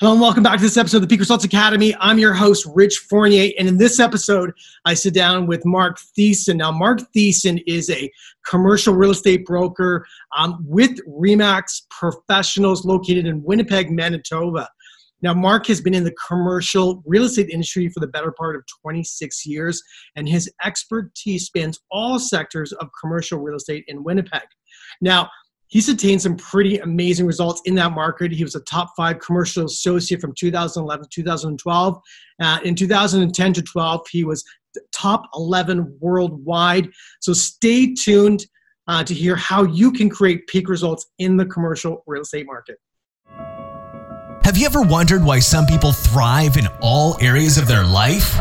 Hello and welcome back to this episode of the Peak Results Academy. I'm your host, Rich Fournier, and in this episode, I sit down with Mark Thiessen. Now, Mark Thiessen is a commercial real estate broker um, with Remax Professionals located in Winnipeg, Manitoba. Now, Mark has been in the commercial real estate industry for the better part of 26 years, and his expertise spans all sectors of commercial real estate in Winnipeg. Now, he's attained some pretty amazing results in that market. He was a top five commercial associate from 2011 to 2012. Uh, in 2010 to 12, he was top 11 worldwide. So stay tuned uh, to hear how you can create peak results in the commercial real estate market. Have you ever wondered why some people thrive in all areas of their life?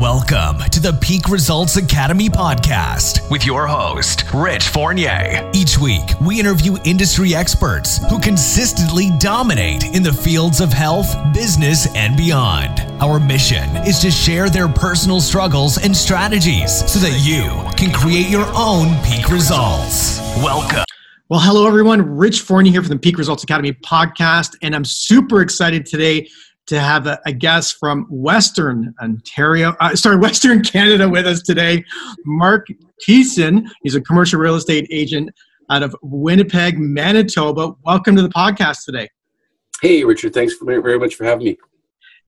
Welcome to the Peak Results Academy podcast with your host, Rich Fournier. Each week, we interview industry experts who consistently dominate in the fields of health, business, and beyond. Our mission is to share their personal struggles and strategies so that you can create your own peak results. Welcome. Well, hello, everyone. Rich Fournier here from the Peak Results Academy podcast, and I'm super excited today to have a, a guest from Western Ontario, uh, sorry, Western Canada with us today, Mark Thiessen. He's a commercial real estate agent out of Winnipeg, Manitoba. Welcome to the podcast today. Hey, Richard. Thanks very much for having me.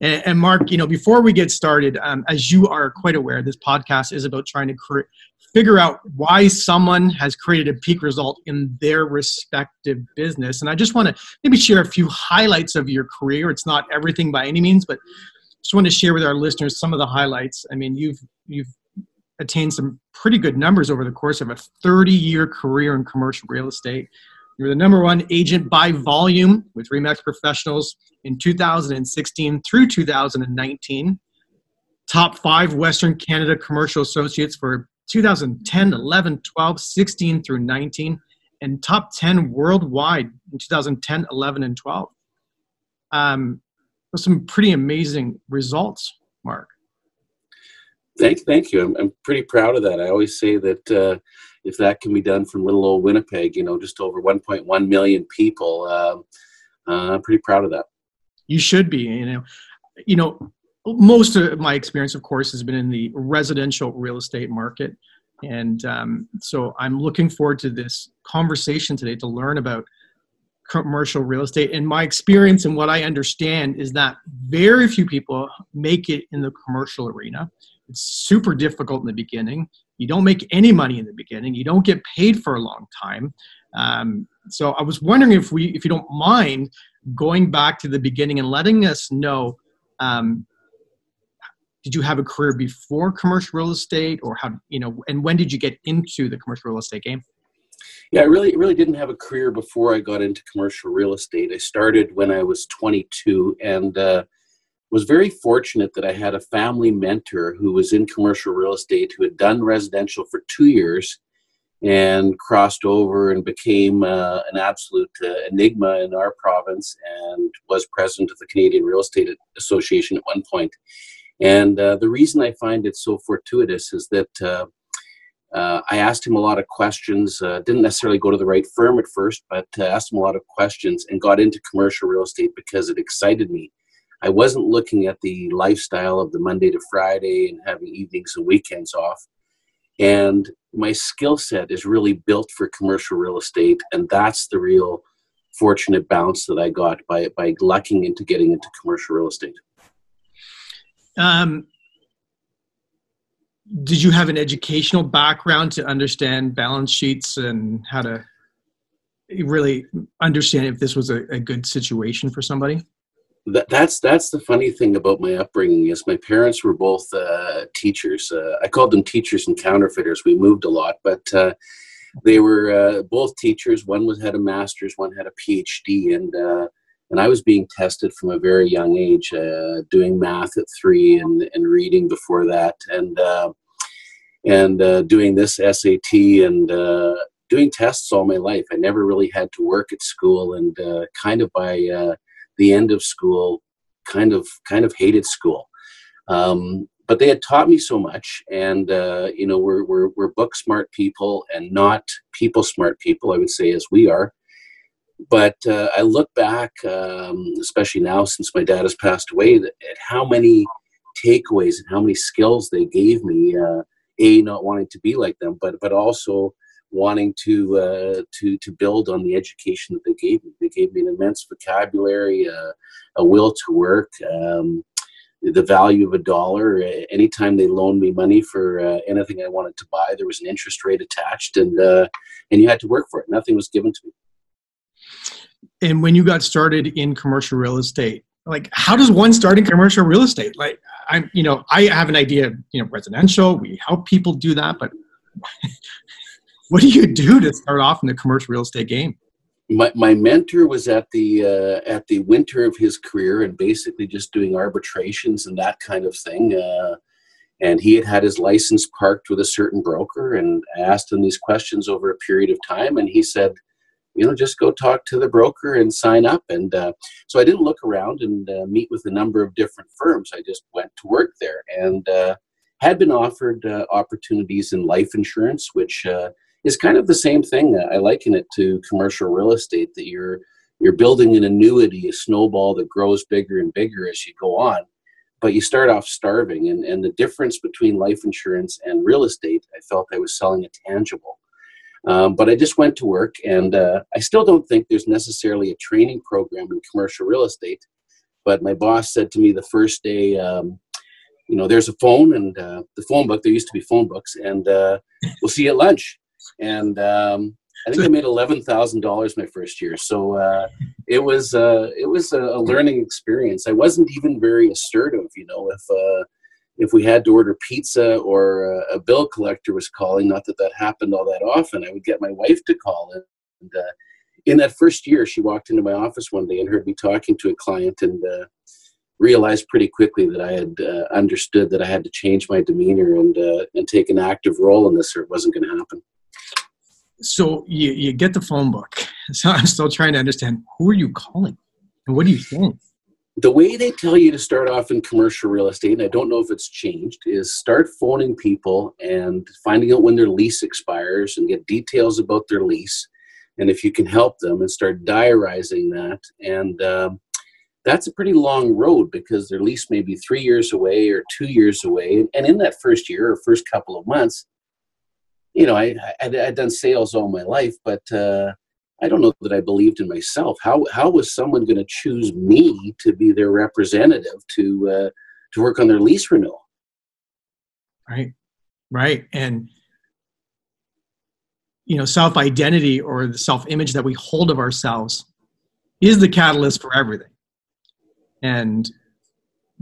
And, and, Mark, you know, before we get started, um, as you are quite aware, this podcast is about trying to cre- figure out why someone has created a peak result in their respective business. And I just want to maybe share a few highlights of your career. It's not everything by any means, but just want to share with our listeners some of the highlights. I mean, you've you've attained some pretty good numbers over the course of a 30-year career in commercial real estate. You were the number one agent by volume with Remax Professionals in 2016 through 2019. Top five Western Canada commercial associates for 2010, 11, 12, 16 through 19, and top 10 worldwide in 2010, 11, and 12. Um, some pretty amazing results, Mark. Thank, thank you. I'm, I'm pretty proud of that. I always say that uh, if that can be done from little old Winnipeg, you know, just over 1.1 million people, um, uh, I'm pretty proud of that. You should be. You know, you know, most of my experience, of course, has been in the residential real estate market. And um, so I'm looking forward to this conversation today to learn about commercial real estate. And my experience and what I understand is that very few people make it in the commercial arena. It's super difficult in the beginning. You don't make any money in the beginning. You don't get paid for a long time. Um, so I was wondering if we, if you don't mind, going back to the beginning and letting us know um, did you have a career before commercial real estate or how you know and when did you get into the commercial real estate game yeah i really really didn't have a career before i got into commercial real estate i started when i was 22 and uh, was very fortunate that i had a family mentor who was in commercial real estate who had done residential for two years and crossed over and became uh, an absolute uh, enigma in our province and was president of the canadian real estate association at one point. and uh, the reason I find it so fortuitous is that uh, uh, I asked him a lot of questions. Uh, didn't necessarily go to the right firm at first, but asked him a lot of questions and got into commercial real estate because it excited me. I wasn't looking at the lifestyle of the Monday to Friday and having evenings and weekends off. And my skill set is really built for commercial real estate, and that's the real fortunate bounce that I got by by lucking into getting into commercial real estate. Um, did you have an educational background to understand balance sheets and how to really understand if this was a, a good situation for somebody? That, that's that's the funny thing about my upbringing is my parents were both uh, teachers. Uh, I called them teachers and counterfeiters. We moved a lot, but uh, they were uh, both teachers. One was had a master's, one had a PhD, and uh, and I was being tested from a very young age, uh, doing math at three and, and reading before that, and uh, and uh, doing this SAT and uh, doing tests all my life. I never really had to work at school, and uh, kind of by uh, the end of school, kind of kind of hated school. Um, but they had taught me so much, and you know, we're, we're we're book smart people and not people smart people. I would say as we are but uh, I look back, um, especially now since my dad has passed away, at how many takeaways and how many skills they gave me. Uh, a not wanting to be like them, but but also wanting to uh, to to build on the education that they gave me. They gave me an immense vocabulary, uh, a will to work, um, the value of a dollar. Anytime they loaned me money for uh, anything I wanted to buy, there was an interest rate attached, and uh, and you had to work for it. Nothing was given to me. And when you got started in commercial real estate, like how does one start in commercial real estate? Like I'm, you know, I have an idea. You know, residential. We help people do that, but what do you do to start off in the commercial real estate game? my, my mentor was at the uh, at the winter of his career and basically just doing arbitrations and that kind of thing. Uh, and he had had his license parked with a certain broker, and asked him these questions over a period of time, and he said, "You know, just go talk to the broker and sign up." And uh, so I didn't look around and uh, meet with a number of different firms. I just went to work there and uh, had been offered uh, opportunities in life insurance, which is kind of the same thing. I liken it to commercial real estate that you're you're building an annuity, a snowball that grows bigger and bigger as you go on. But you start off starving, and, and the difference between life insurance and real estate, I felt I was selling a tangible. Um, but I just went to work, and uh, I still don't think there's necessarily a training program in commercial real estate. But my boss said to me the first day, um, you know, there's a phone and uh, the phone book. There used to be phone books, and uh, we'll see you at lunch and um, I think I made eleven thousand dollars my first year. So uh, it was uh, it was a, learning experience. I wasn't even very assertive, you know. If uh, if we had to order pizza or a bill collector was calling, not that that happened all that often, I would get my wife to call. And uh, in that first year, she walked into my office one day and heard me talking to a client and uh, realized pretty quickly that I had uh, understood that I had to change my demeanor and and take an active role in this, or it wasn't going to happen so you, you get the phone book. So I'm still trying to understand who are you calling and what do you think? The way they tell you to start off in commercial real estate, and I don't know if it's changed, is start phoning people and finding out when their lease expires and get details about their lease. And if you can help them and start diarizing that. And um, that's a pretty long road because their lease may be three years away or two years away. And in that first year or first couple of months, you know, I, I had done sales all my life, but uh, I don't know that I believed in myself. How how was someone going to choose me to be their representative to uh, to work on their lease renewal? Right, right, and you know, self identity or the self image that we hold of ourselves is the catalyst for everything. And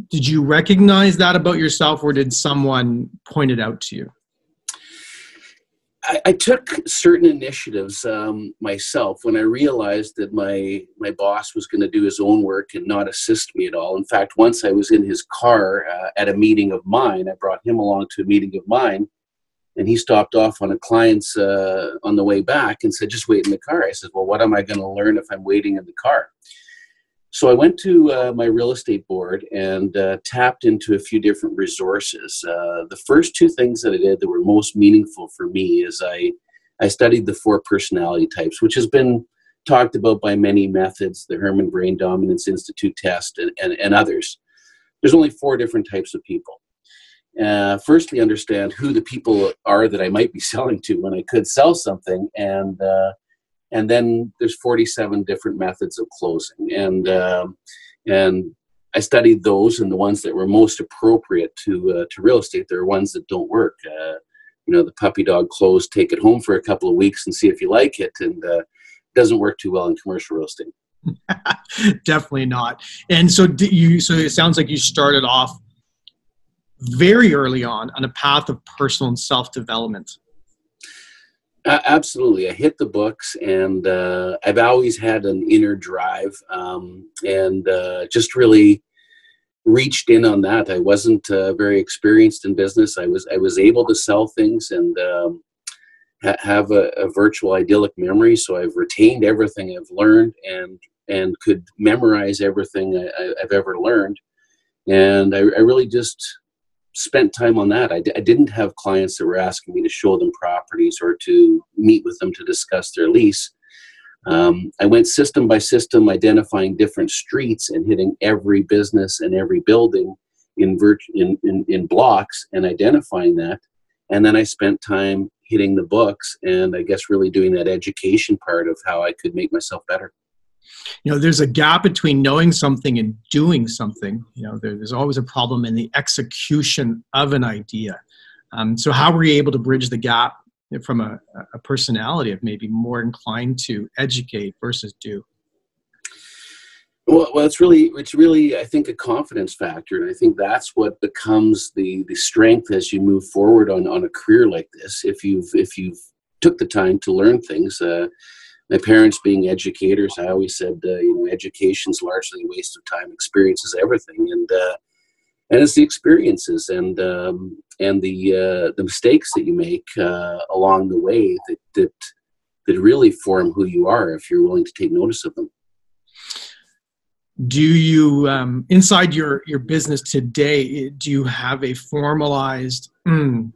did you recognize that about yourself, or did someone point it out to you? I, I took certain initiatives um, myself when I realized that my my boss was going to do his own work and not assist me at all. In fact, once I was in his car uh, at a meeting of mine, I brought him along to a meeting of mine, and he stopped off on a client's uh, on the way back and said, "Just wait in the car." I said, "Well, what am I going to learn if I'm waiting in the car?" So I went to uh, my real estate board and uh, tapped into a few different resources. Uh, the first two things that I did that were most meaningful for me is I I studied the four personality types, which has been talked about by many methods, the Herrmann Brain Dominance Institute test, and, and, and others. There's only four different types of people. Uh, firstly, understand who the people are that I might be selling to when I could sell something, and uh, and then there's 47 different methods of closing and um, and I studied those and the ones that were most appropriate to uh, to real estate. There are ones that don't work. Uh, you know, the puppy dog close, take it home for a couple of weeks and see if you like it, and uh, doesn't work too well in commercial real estate. Definitely not. And so you. So it sounds like you started off very early on on a path of personal and self development. Uh, absolutely. I hit the books, and uh, I've always had an inner drive, um, and uh, just really reached in on that. I wasn't uh, very experienced in business. I was I was able to sell things and um, ha- have a, a, virtual eidetic memory. So I've retained everything I've learned and and could memorize everything I, have ever learned. And I, I really just spent time on that. I d- I didn't have clients that were asking me to show them properties or to meet with them to discuss their lease. Um, I went system by system, identifying different streets and hitting every business and every building in, in, in, in blocks and identifying that. And then I spent time hitting the books and I guess really doing that education part of how I could make myself better. You know, there's a gap between knowing something and doing something. You know, there, there's always a problem in the execution of an idea. Um, so, how were you able to bridge the gap from a, a personality of maybe more inclined to educate versus do? Well, well, it's really, it's really, I think, a confidence factor, and I think that's what becomes the the strength as you move forward on on a career like this. If you've if you've took the time to learn things, uh, my parents being educators, I always said, uh, you know, education's largely a waste of time. Experience is everything, and uh, and it's the experiences and um, and the uh, the mistakes that you make uh, along the way that that that really form who you are if you're willing to take notice of them do you um, inside your your business today do you have a formalized mm,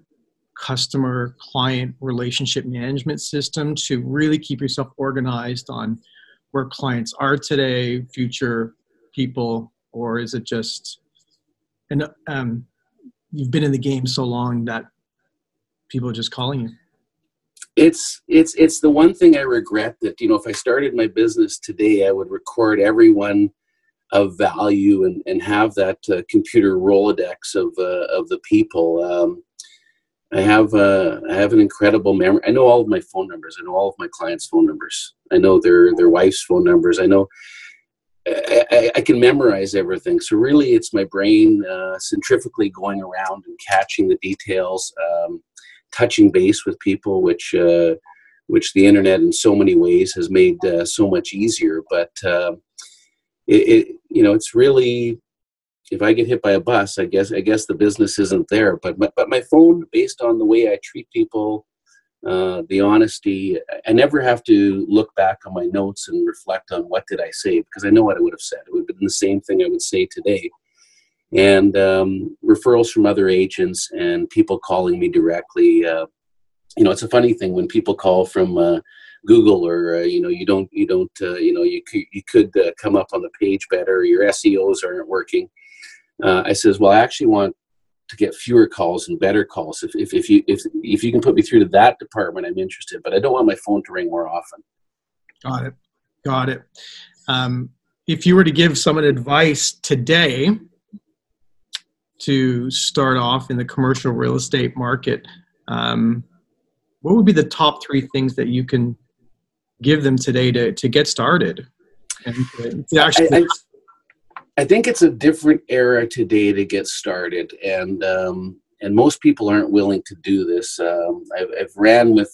customer client relationship management system to really keep yourself organized on where clients are today future people or is it just and um, you've been in the game so long that people are just calling you? It's it's it's the one thing i regret that you know if i started my business today i would record everyone of value and, and have that uh, computer rolodex of uh, of the people. Um, I have uh, I have an incredible memory. I know all of my phone numbers. I know all of my clients' phone numbers. I know their their wife's phone numbers. I know I, I, I, can memorize everything. So really, it's my brain uh, centrifugally going around and catching the details, um, touching base with people, which uh, which the internet in so many ways has made uh, so much easier. But uh, it, it, you know, it's really if I get hit by a bus, I guess I guess the business isn't there. But my, but my phone, based on the way I treat people, uh, the honesty. I never have to look back on my notes and reflect on what did I say because I know what I would have said. It would have been the same thing I would say today. And um, referrals from other agents and people calling me directly. Uh, you know, it's a funny thing when people call from uh, Google or uh, you know you don't you don't uh, you know you could, you could uh, come up on the page better. Your SEOs aren't working. I says, well, I actually want to get fewer calls and better calls. If, if, if you if if you can put me through to that department, I'm interested. But I don't want my phone to ring more often. Got it. Got it. Um, if you were to give someone advice today to start off in the commercial real estate market, um, what would be the top three things that you can give them today to, to get started? And to actually I, I, I think it's a different era today to get started, and um, and most people aren't willing to do this. Um, I've, I've ran with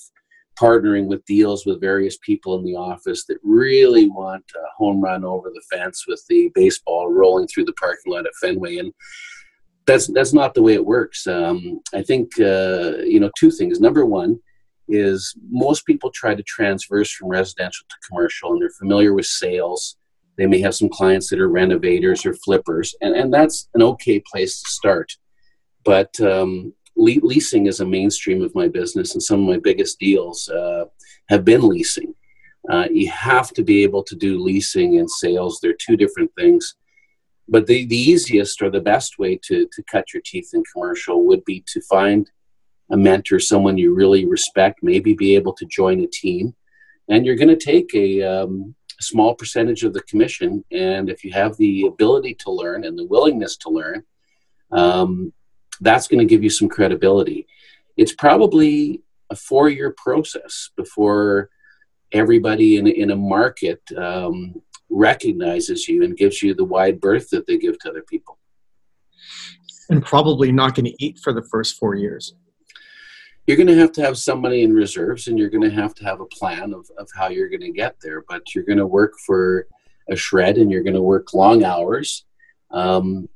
partnering with deals with various people in the office that really want a home run over the fence with the baseball rolling through the parking lot at Fenway, and that's that's not the way it works. Um, I think uh, you know two things. Number one is most people try to transverse from residential to commercial, and they're familiar with sales they may have some clients that are renovators or flippers, and, and that's an okay place to start. But um, le- leasing is a mainstream of my business, and some of my biggest deals uh, have been leasing. Uh, you have to be able to do leasing and sales, they're two different things. But the, the easiest or the best way to, to cut your teeth in commercial would be to find a mentor, someone you really respect, maybe be able to join a team. And you're going to take a, um, small percentage of the commission. And if you have the ability to learn and the willingness to learn, um, that's going to give you some credibility. It's probably a four year process before everybody in, in a market um, recognizes you and gives you the wide berth that they give to other people. And probably not going to eat for the first four years you're going to have to have some money in reserves and you're going to have to have a plan of, of how you're going to get there but you're going to work for a shred and you're going to work long hours. Um,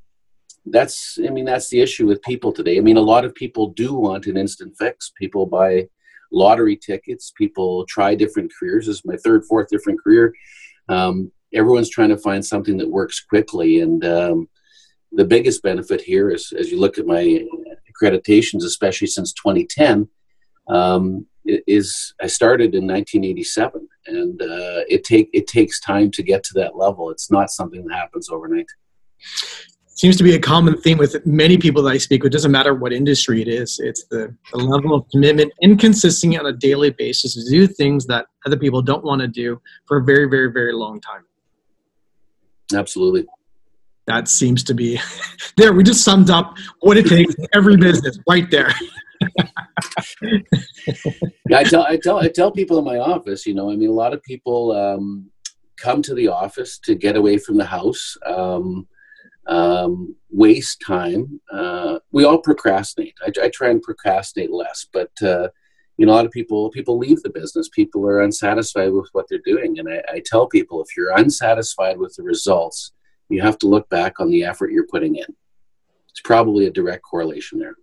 that's i mean that's the issue with people today. I mean a lot of people do want an instant fix. People buy lottery tickets. People try different careers. This is my third fourth different career. Um, everyone's trying to find something that works quickly and um, the biggest benefit here is as you look at my accreditations, especially since 2010, um, is I started in 1987, and uh, it take it takes time to get to that level. It's not something that happens overnight. Seems to be a common theme with many people that I speak with. Doesn't matter what industry it is. It's the, the level of commitment and consistency on a daily basis to do things that other people don't want to do for a very, very, very long time. Absolutely. That seems to be there. We just summed up what it takes in every business right there. I tell I tell I tell people in my office, you know, I mean, a lot of people um, come to the office to get away from the house, um, um, waste time. Uh, we all procrastinate. I, I, try and procrastinate less, but uh, you know, a lot of people people leave the business. People are unsatisfied with what they're doing, and I, I tell people if you're unsatisfied with the results, you have to look back on the effort you're putting in. It's probably a direct correlation there.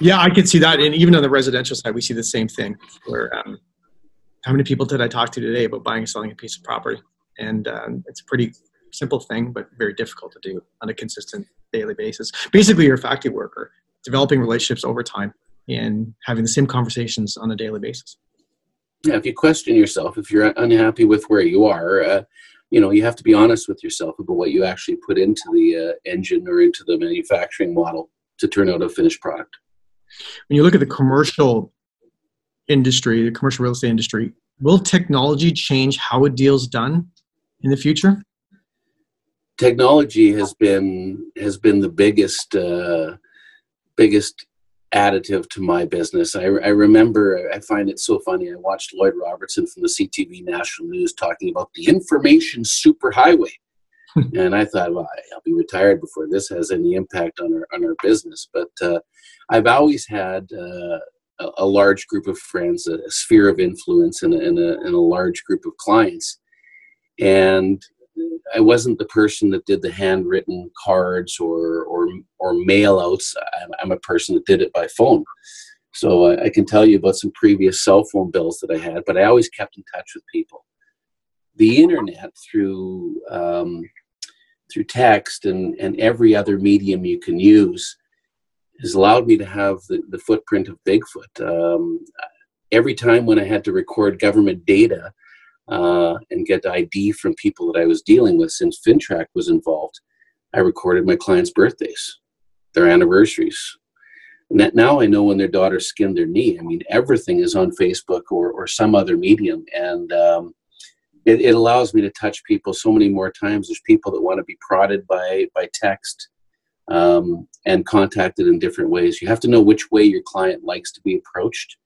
Yeah, I can see that, and even on the residential side, we see the same thing. Where um, how many people did I talk to today about buying and selling a piece of property? And um, it's a pretty simple thing, but very difficult to do on a consistent daily basis. Basically, you're a factory worker, developing relationships over time and having the same conversations on a daily basis. Yeah, if you question yourself, if you're unhappy with where you are, uh, you know you have to be honest with yourself about what you actually put into the uh, engine or into the manufacturing model to turn out a finished product when you look at the commercial industry, the commercial real estate industry, will technology change how a deal's done in the future? Technology has been has been the biggest uh, biggest additive to my business. I, I remember, I find it so funny. I watched Lloyd Robertson from the CTV National News talking about the information superhighway. and I thought, well, I'll be retired before this has any impact on our on our business. But uh, I've always had uh, a, a, large group of friends, a, a sphere of influence, and a, and, and a large group of clients. And I wasn't the person that did the handwritten cards or or or mail outs. I'm, I'm a person that did it by phone. So I, I, can tell you about some previous cell phone bills that I had, but I always kept in touch with people. The internet through um, through text and, and every other medium you can use has allowed me to have the, the footprint of Bigfoot. Um, every time when I had to record government data uh, and get ID from people that I was dealing with, since FINTRAC was involved, I recorded my clients' birthdays, their anniversaries. And now I know when their daughter skinned their knee. I mean, everything is on Facebook or, or some other medium. And um, it, it allows me to touch people so many more times. There's people that want to be prodded by by text um, and contacted in different ways. You have to know which way your client likes to be approached,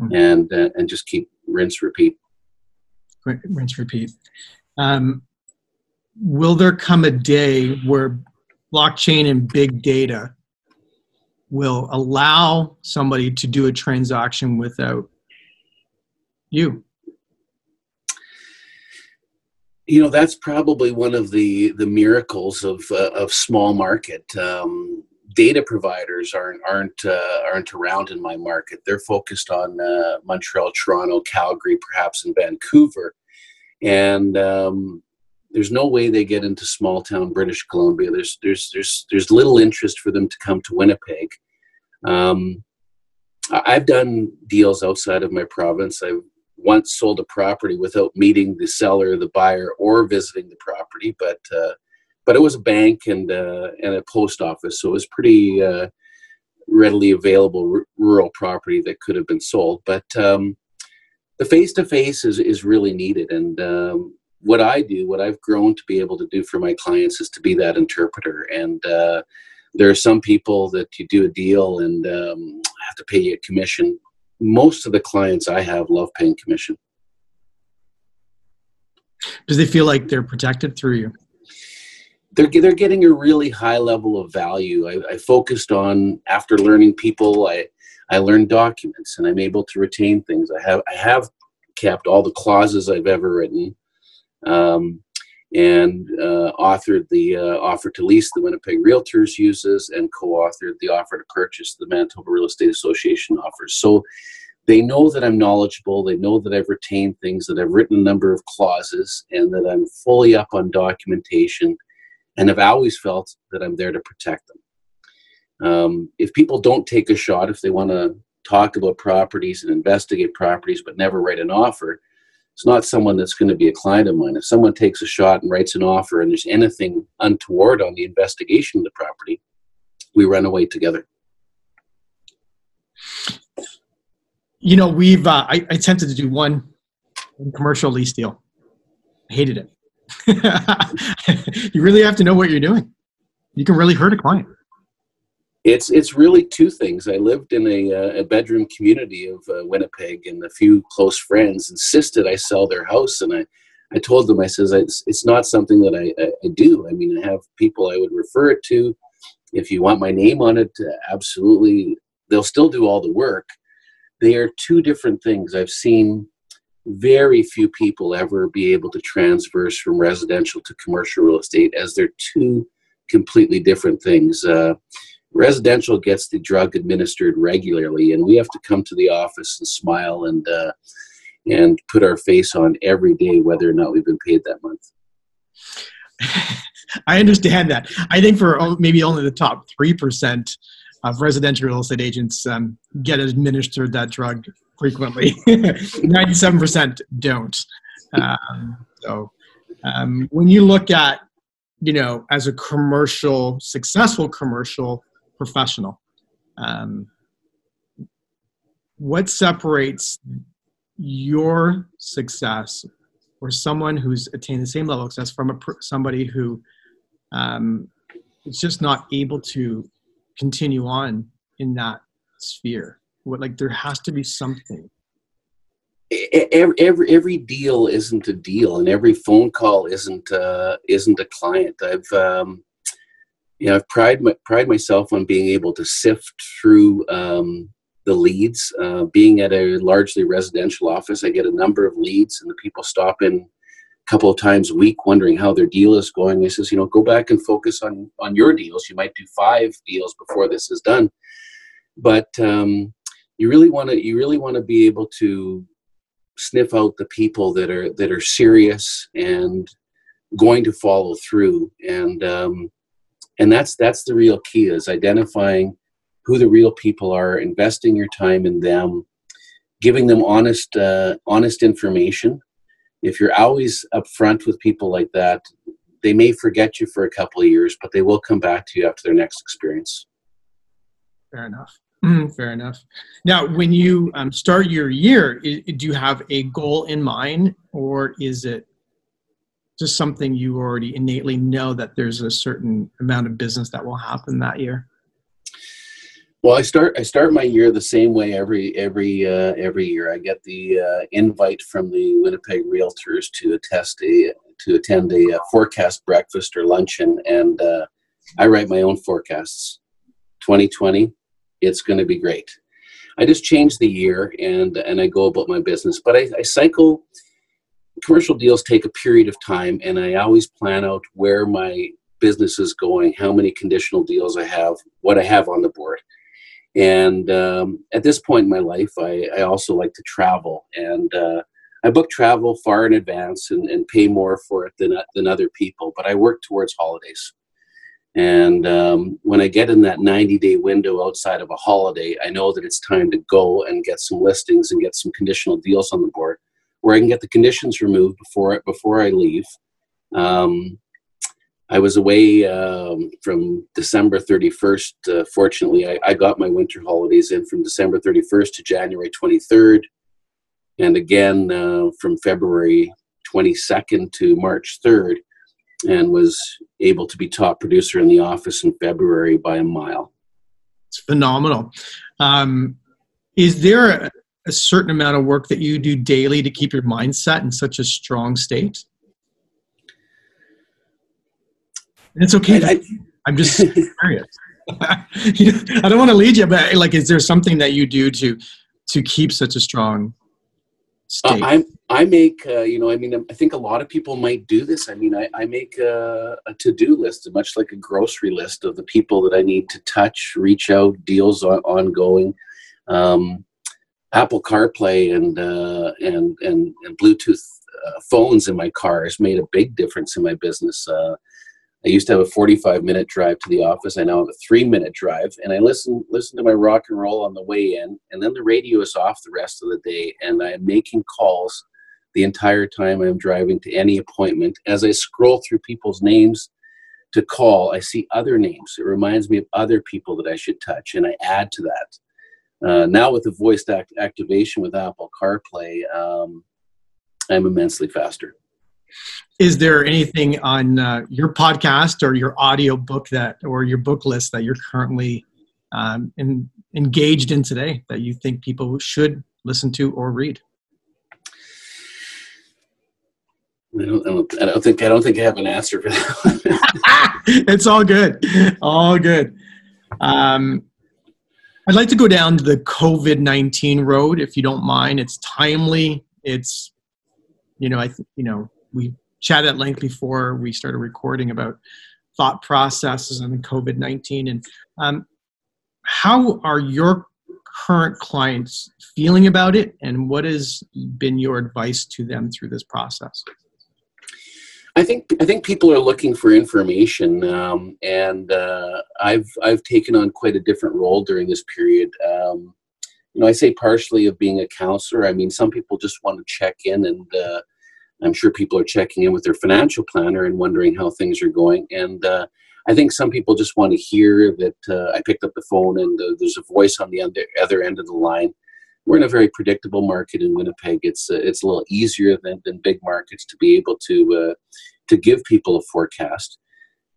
mm-hmm. and uh, and just keep rinse repeat. Rinse repeat. Um, will there come a day where blockchain and big data will allow somebody to do a transaction without you? you know that's probably one of the the miracles of uh, of small market um, data providers aren't aren't uh, aren't around in my market. They're focused on uh, montreal toronto calgary perhaps in vancouver. And um, there's no way they get into small town british columbia. There's there's there's there's little interest for them to come to winnipeg. Um, i've done deals outside of my province. I've once sold a property without meeting the seller, the buyer, or visiting the property. But uh, but it was a bank and uh, and a post office, so it was pretty uh, readily available r- rural property that could have been sold. But um, the face to face is is really needed, and um, what I do, what I've grown to be able to do for my clients, is to be that interpreter. And uh, there are some people that you do a deal and um, have to pay you a commission most of the clients I have love paying commission. Does they feel like they're protected through you? They're, they're getting a really high level of value. I, I focused on after learning people. I I learned documents, and I'm able to retain things. I have I have kept all the clauses I've ever written. Um, and uh, authored the uh, offer to lease the Winnipeg Realtors uses and co-authored the offer to purchase the Manitoba Real Estate Association offers. So they know that I'm knowledgeable. They know that I've retained things, that I've written a number of clauses, and that I'm fully up on documentation. And I've always felt that I'm there to protect them. Um, if people don't take a shot, if they want to talk about properties and investigate properties, but never write an offer, it's not someone that's going to be a client of mine. If someone takes a shot and writes an offer and there's anything untoward on the investigation of the property, we run away together. You know, we've uh, I, I attempted to do one commercial lease deal. I hated it. you really have to know what you're doing. You can really hurt a client. It's it's really two things. I lived in a, uh, a bedroom community of uh, Winnipeg, and a few close friends insisted I sell their house, and I, I told them I says it's, it's not something that I, I, I do. I mean, I have people I would refer it to. If you want my name on it, absolutely, they'll still do all the work. They are two different things. I've seen very few people ever be able to transverse from residential to commercial real estate as they're two completely different things. Uh, residential gets the drug administered regularly, and we have to come to the office and smile and uh, and put our face on every day, whether or not we've been paid that month. I understand that. I think for maybe only the top three percent of residential real estate agents um, get administered that drug frequently. Ninety-seven percent don't. Um, so um, when you look at you know as a commercial successful commercial professional um, what separates your success or someone who's attained the same level of success from a, somebody who um, is just not able to continue on in that sphere what like there has to be something every, every every deal isn't a deal and every phone call isn't uh isn't a client i've um you know, I've pride my, pride myself on being able to sift through um, the leads. Uh, being at a largely residential office, I get a number of leads, and the people stop in a couple of times a week, wondering how their deal is going. I says, you know, go back and focus on on your deals. You might do five deals before this is done, but um, you really want to you really want to be able to sniff out the people that are that are serious and going to follow through. And um, and that's that's the real key is identifying who the real people are investing your time in them giving them honest uh, honest information. If you're always upfront with people like that they may forget you for a couple of years but they will come back to you after their next experience. Fair enough mm, fair enough now when you um, start your year do you have a goal in mind or is it just something you already innately know that there's a certain amount of business that will happen that year? Well, I start I start my year the same way every every uh, every year. I get the uh, invite from the Winnipeg Realtors to attest a to attend a uh, forecast breakfast or luncheon, and uh, I write my own forecasts. 2020, it's going to be great. I just change the year and and I go about my business, but I, I cycle commercial deals take a period of time, and I always plan out where my business is going, how many conditional deals I have, what I have on the board. And um, at this point in my life, I, I also like to travel, and uh, I book travel far in advance and, and pay more for it than, than other people. But I work towards holidays. And um, when I get in that 90 day window outside of a holiday, I know that it's time to go and get some listings and get some conditional deals on the board where I can get the conditions removed before before I leave. Um, I was away um, from December 31st. Uh, fortunately, I, I, got my winter holidays in from December 31st to January 23rd, and again uh, from February 22nd to March 3rd, and was able to be top producer in the office in February by a mile. It's phenomenal. Um, is there a, a certain amount of work that you do daily to keep your mindset in such a strong state? And it's okay. I, am just curious. I don't want to lead you, but like, is there something that you do to to keep such a strong state? Uh, I I make uh, you know I mean I think a lot of people might do this. I mean I, I make a, a to do list, much like a grocery list of the people that I need to touch, reach out, deals on, ongoing. Um, Apple CarPlay and uh, and, and and Bluetooth uh, phones in my car has made a big difference in my business. Uh, I used to have a 45 minute drive to the office. I now have a three minute drive, and I listen listen to my rock and roll on the way in, and then the radio is off the rest of the day, and I'm making calls the entire time I'm driving to any appointment. As I scroll through people's names to call, I see other names. It reminds me of other people that I should touch, and I add to that. Uh, now with the voice act- activation with Apple CarPlay, um, I'm immensely faster. Is there anything on uh, your podcast or your audio book that, or your book list that you're currently um, in, engaged in today that you think people should listen to or read? I don't, I don't, I don't think I don't think I have an answer for that. it's all good, all good. Um, I'd like to go down to the COVID nineteen road, if you don't mind. It's timely. It's, you know, I th- you know we chatted at length before we started recording about thought processes and COVID nineteen, and um, how are your current clients feeling about it, and what has been your advice to them through this process? I think I think people are looking for information, um, and uh, I've I've taken on quite a different role during this period. Um, you know, I say partially of being a counselor. I mean, some people just want to check in, and uh, I'm sure people are checking in with their financial planner and wondering how things are going. And uh, I think some people just want to hear that uh, I picked up the phone and uh, there's a voice on the other end of the line we're in a very predictable market in Winnipeg. It's uh, it's a little easier than, than big markets to be able to uh, to give people a forecast.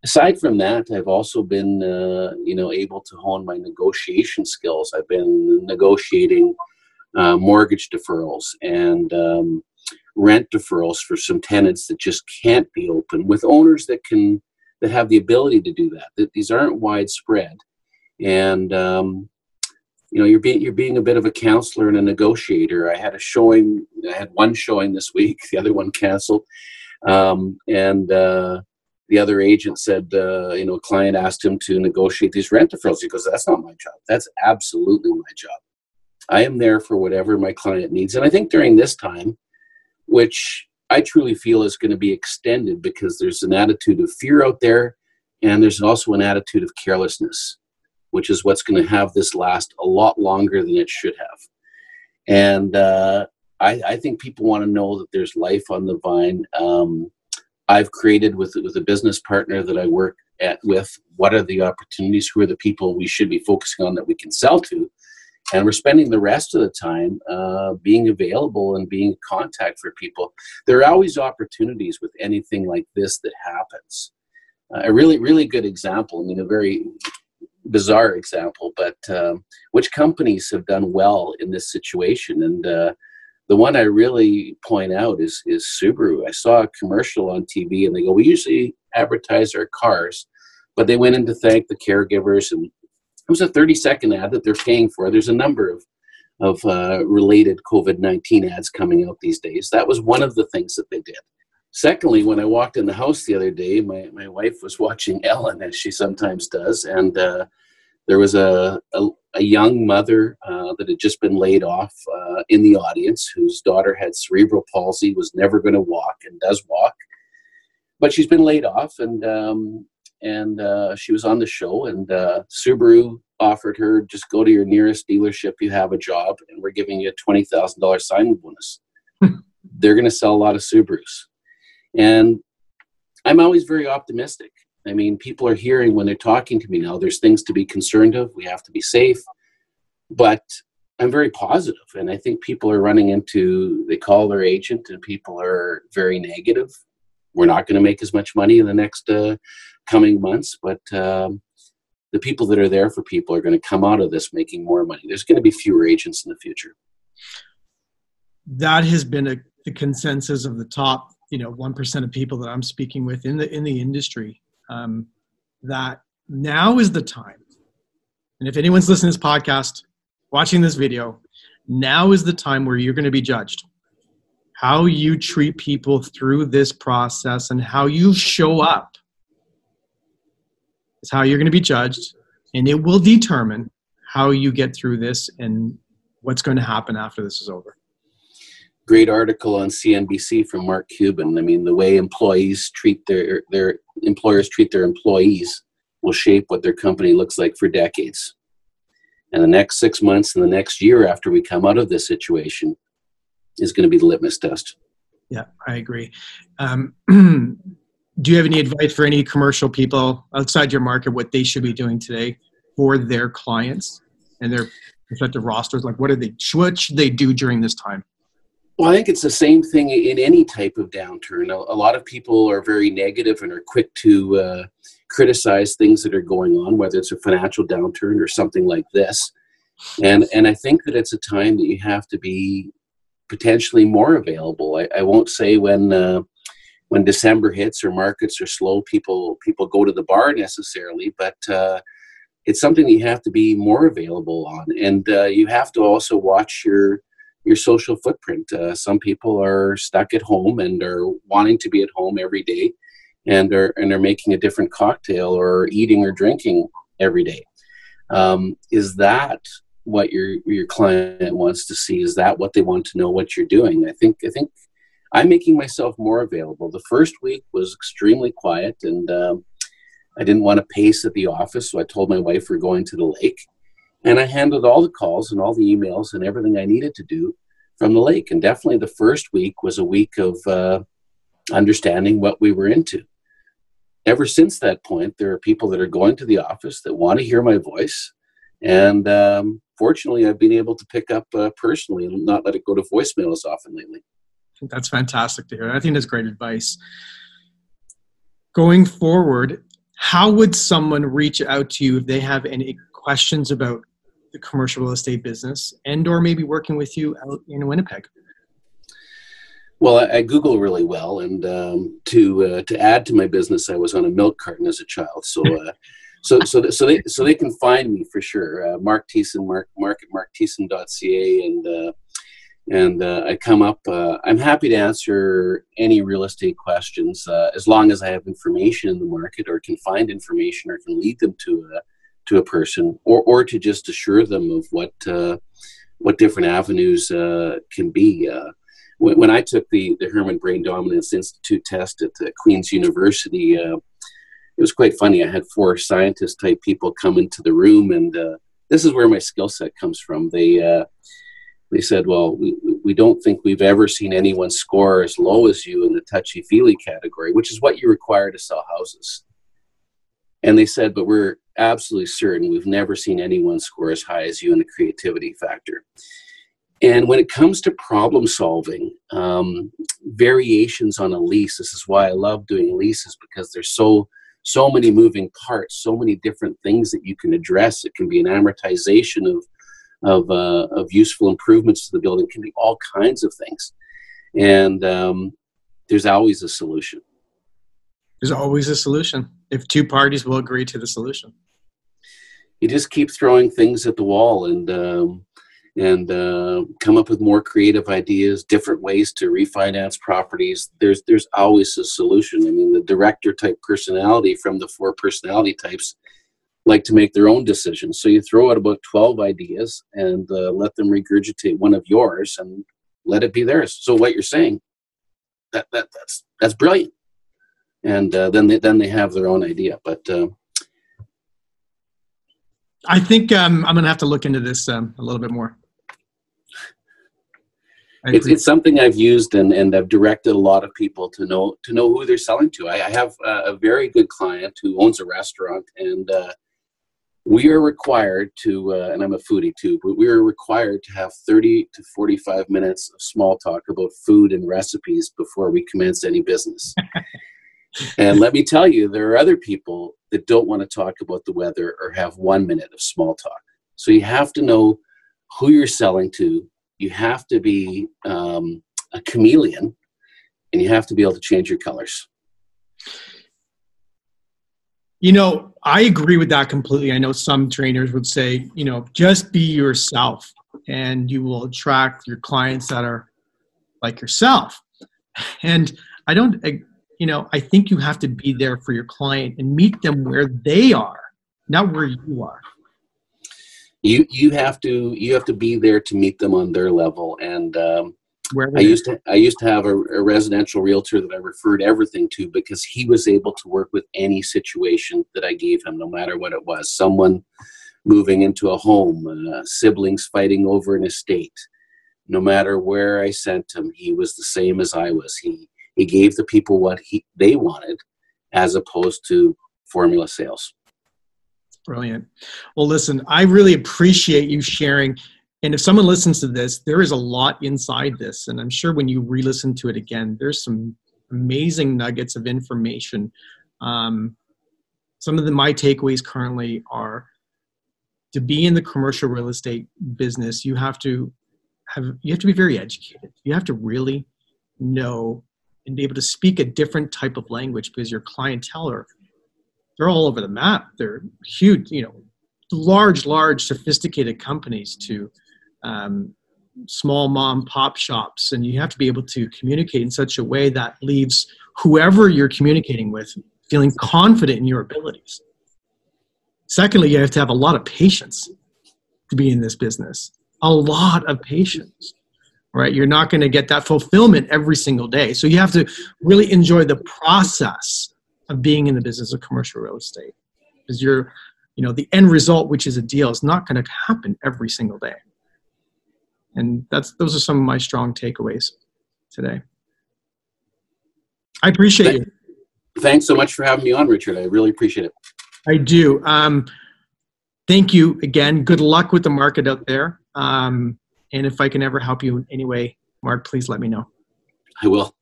Aside from that, I've also been uh, you know able to hone my negotiation skills. I've been negotiating mortgage deferrals and um, rent deferrals for some tenants that just can't be open with owners that can that have the ability to do that. That these aren't widespread, and um, you know you're being you're being a bit of a counselor and a negotiator. I had a showing i had one showing this week the other one canceled. Um, and uh, the other agent said uh, you know a client asked him to negotiate these rent deferrals. He goes that's not my job. That's absolutely my job. I am there for whatever my client needs. And i think during this time which i truly feel is going to be extended because there's an attitude of fear out there and there's also an attitude of carelessness which is what's going to have this last a lot longer than it should have. And uh, I, I, think people want to know that there's life on the vine. Um, I've created with with a business partner that I work at with. What are the opportunities? Who are the people we should be focusing on that we can sell to? And we're spending the rest of the time uh, being available and being in contact for people. There are always opportunities with anything like this that happens. Uh, a really, really good example. I mean, a very bizarre example, but um, which companies have done well in this situation? And uh, the one I really point out is is Subaru. I saw a commercial on TV, and they go, "We usually advertise our cars," but they went in to thank the caregivers, and was a 30 second ad that they're paying for. There's a number of of uh, related COVID 19 ads coming out these days. That was one of the things that they did. Secondly, when I walked in the house the other day, my, my wife was watching Ellen, as she sometimes does, and uh, there was a, a, a young mother uh, that had just been laid off uh, in the audience whose daughter had cerebral palsy, was never going to walk, and does walk. But she's been laid off, and um, and uh, she was on the show, and uh, Subaru offered her just go to your nearest dealership, you have a job, and we're giving you a twenty thousand dollars signing bonus. They're going to sell a lot of Subarus and I'm always very optimistic. I mean, people are hearing when they're talking to me now, there's things to be concerned of. We have to be safe. But I'm very positive, and I think people are running into, they call their agent, and people are very negative. We're not going to make as much money in the next uh, coming months, but um, the people that are there for people are going to come out of this making more money. There's going to be fewer agents in the future. That has been a, the consensus of the top you know one percent of people that I'm speaking with in the in the industry um, that now is the time. And if anyone's listening to this podcast, watching this video, now is the time where you're going to be judged. How you treat people through this process and how you show up is how you're going to be judged, and it will determine how you get through this and what's going to happen after this is over great article on CNBC from Mark Cuban. I mean, the way employees treat their their employers treat their employees will shape what their company looks like for decades. And the next six months and the next year after we come out of this situation is going to be the litmus test. Yeah, I agree. Um, do you have any advice for any commercial people outside your market what they should be doing today for their clients and their respective rosters? Like, what do they what should they do during this time? Well, I think it's the same thing in any type of downturn. A, a lot of people are very negative and are quick to uh, criticize things that are going on, whether it's a financial downturn or something like this. And and I think that it's a time that you have to be potentially more available. I, I won't say when uh, when December hits or markets are slow, people people go to the bar necessarily, but uh, it's something you have to be more available on, and uh, you have to also watch your your social footprint. Uh, some people are stuck at home and are wanting to be at home every day, and are and are making a different cocktail or eating or drinking every day. Um, is that what your your client wants to see? Is that what they want to know what you're doing? I think I think I'm making myself more available. The first week was extremely quiet, and um, I didn't want to pace at the office, so I told my wife we're going to the lake, and I handled all the calls and all the emails and everything I needed to do from the lake. And definitely, the first week was a week of uh, understanding what we were into ever since that point, there are people that are going to the office that want to hear my voice. And um, fortunately, I've been able to pick up uh, personally and not let it go to voicemail as often lately. That's fantastic to hear. I think that's great advice. Going forward, how would someone reach out to you if they have any questions about the commercial real estate business and or maybe working with you out in Winnipeg? Well, I, I, Google really well, and um, to uh, to add to my business, I was on a milk carton as a child. So, uh, so so so they so they can find me for sure. Uh, Mark Thiessen, Mark Mark at markthiessen.ca, and uh, and uh, I come up. Uh, I'm happy to answer any real estate questions as long as I have information in the market, or can find information, or can lead them to a to a person, or or to just assure them of what what different avenues can be when, when I took the, the Herrmann Brain Dominance Institute test at Queen's University, uh, it was quite funny. I had four scientist type people come into the room, and uh, this is where my skill set comes from. They uh, they said, "Well, we, we don't think we've ever seen anyone score as low as you in the touchy feely category, which is what you require to sell houses." And they said, "But we're absolutely certain we've never seen anyone score as high as you in the creativity factor." And when it comes to problem solving, um, variations on a lease, this is why I love doing leases because they're so so many moving parts, so many different things that you can address. It can be an amortization of of, uh, of useful improvements to the building. It can be all kinds of things, and um, there's always a solution. There's always a solution if two parties will agree to the solution. You just keep throwing things at the wall, and um, and uh, come up with more creative ideas, different ways to refinance properties. There's there's always a solution. I mean, the director type personality from the four personality types like to make their own decisions. So you throw out about twelve ideas and uh, let them regurgitate one of yours and let it be theirs. So what you're saying, that that that's that's brilliant. And uh, then they then they have their own idea, but. Uh, I think um, I'm going to have to look into this um, a little bit more it's, it's something I've used and, and I've directed a lot of people to know to know who they're selling to. I, I have a, a, very good client who owns a restaurant, and uh, we are required to, uh, and I'm a foodie too, but we are required to have 30 to 45 minutes of small talk about food and recipes before we commence any business. and let me tell you, there are other people that don't want to talk about the weather or have one minute of small talk. So you have to know who you're selling to you have to be um, a chameleon and you have to be able to change your colors. You know, I agree with that completely. I know some trainers would say, you know, just be yourself and you will attract your clients that are like yourself. And I don't, you know, I think you have to be there for your client and meet them where they are, not where you are you you have to you have to be there to meet them on their level and um, I used to I used to have a, a, residential realtor that I referred everything to because he was able to work with any situation that I gave him, no matter what it was. Someone moving into a home, uh, siblings fighting over an estate. No matter where I sent him, he was the same as I was. He he gave the people what he they wanted, as opposed to formula sales. Brilliant. Well, listen, I really appreciate you sharing. And if someone listens to this, there is a lot inside this. And I'm sure when you re listen to it again, there's some amazing nuggets of information. Um, some of the, my takeaways currently are to be in the commercial real estate business, you have to have you have to be very educated. You have to really know and be able to speak a different type of language because your clientele are they're all over the map. They're huge, you know, large, large, sophisticated companies to um, small mom pop shops, and you have to be able to communicate in such a way that leaves whoever you're communicating with feeling confident in your abilities. Secondly, you have to have a lot of patience to be in this business. A lot of patience, right? You're not going to get that fulfillment every single day. So you have to really enjoy the process of being in the business of commercial real estate because you're, you know, the end result, which is a deal, is not going to happen every single day. And that's those are some of my strong takeaways today. I appreciate you. Thanks so much for having me on, Richard. I really appreciate it. I do. Um, thank you again. Good luck with the market out there. Um, and if I can ever help you in any way, Mark, please let me know. I will.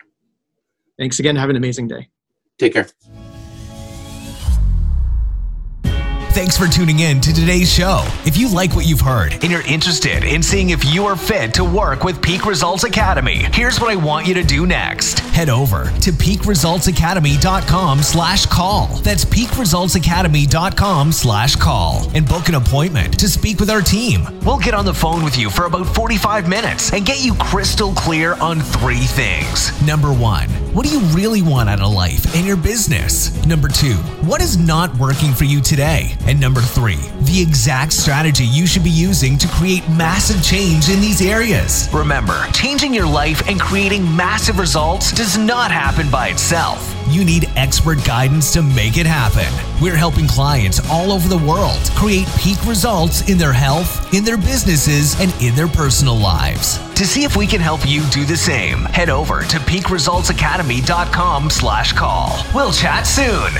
Thanks again. Have an amazing day. Take care. Thanks for tuning in to today's show. If you like what you've heard and you're interested in seeing if you are fit to work with Peak Results Academy, here's what I want you to do next. Head over to peakresultsacademy.com slash call. That's peakresultsacademy.com slash call and book an appointment to speak with our team. We'll get on the phone with you for about 45 minutes and get you crystal clear on three things. Number one, what do you really want out of life and your business? Number two, what is not working for you today? And number three, the exact strategy you should be using to create massive change in these areas. Remember, changing your life and creating massive results does not happen by itself. You need expert guidance to make it happen. We're helping clients all over the world create peak results in their health, in their businesses, and in their personal lives. To see if we can help you do the same, head over to peakresultsacademy.com slash call. We'll chat soon.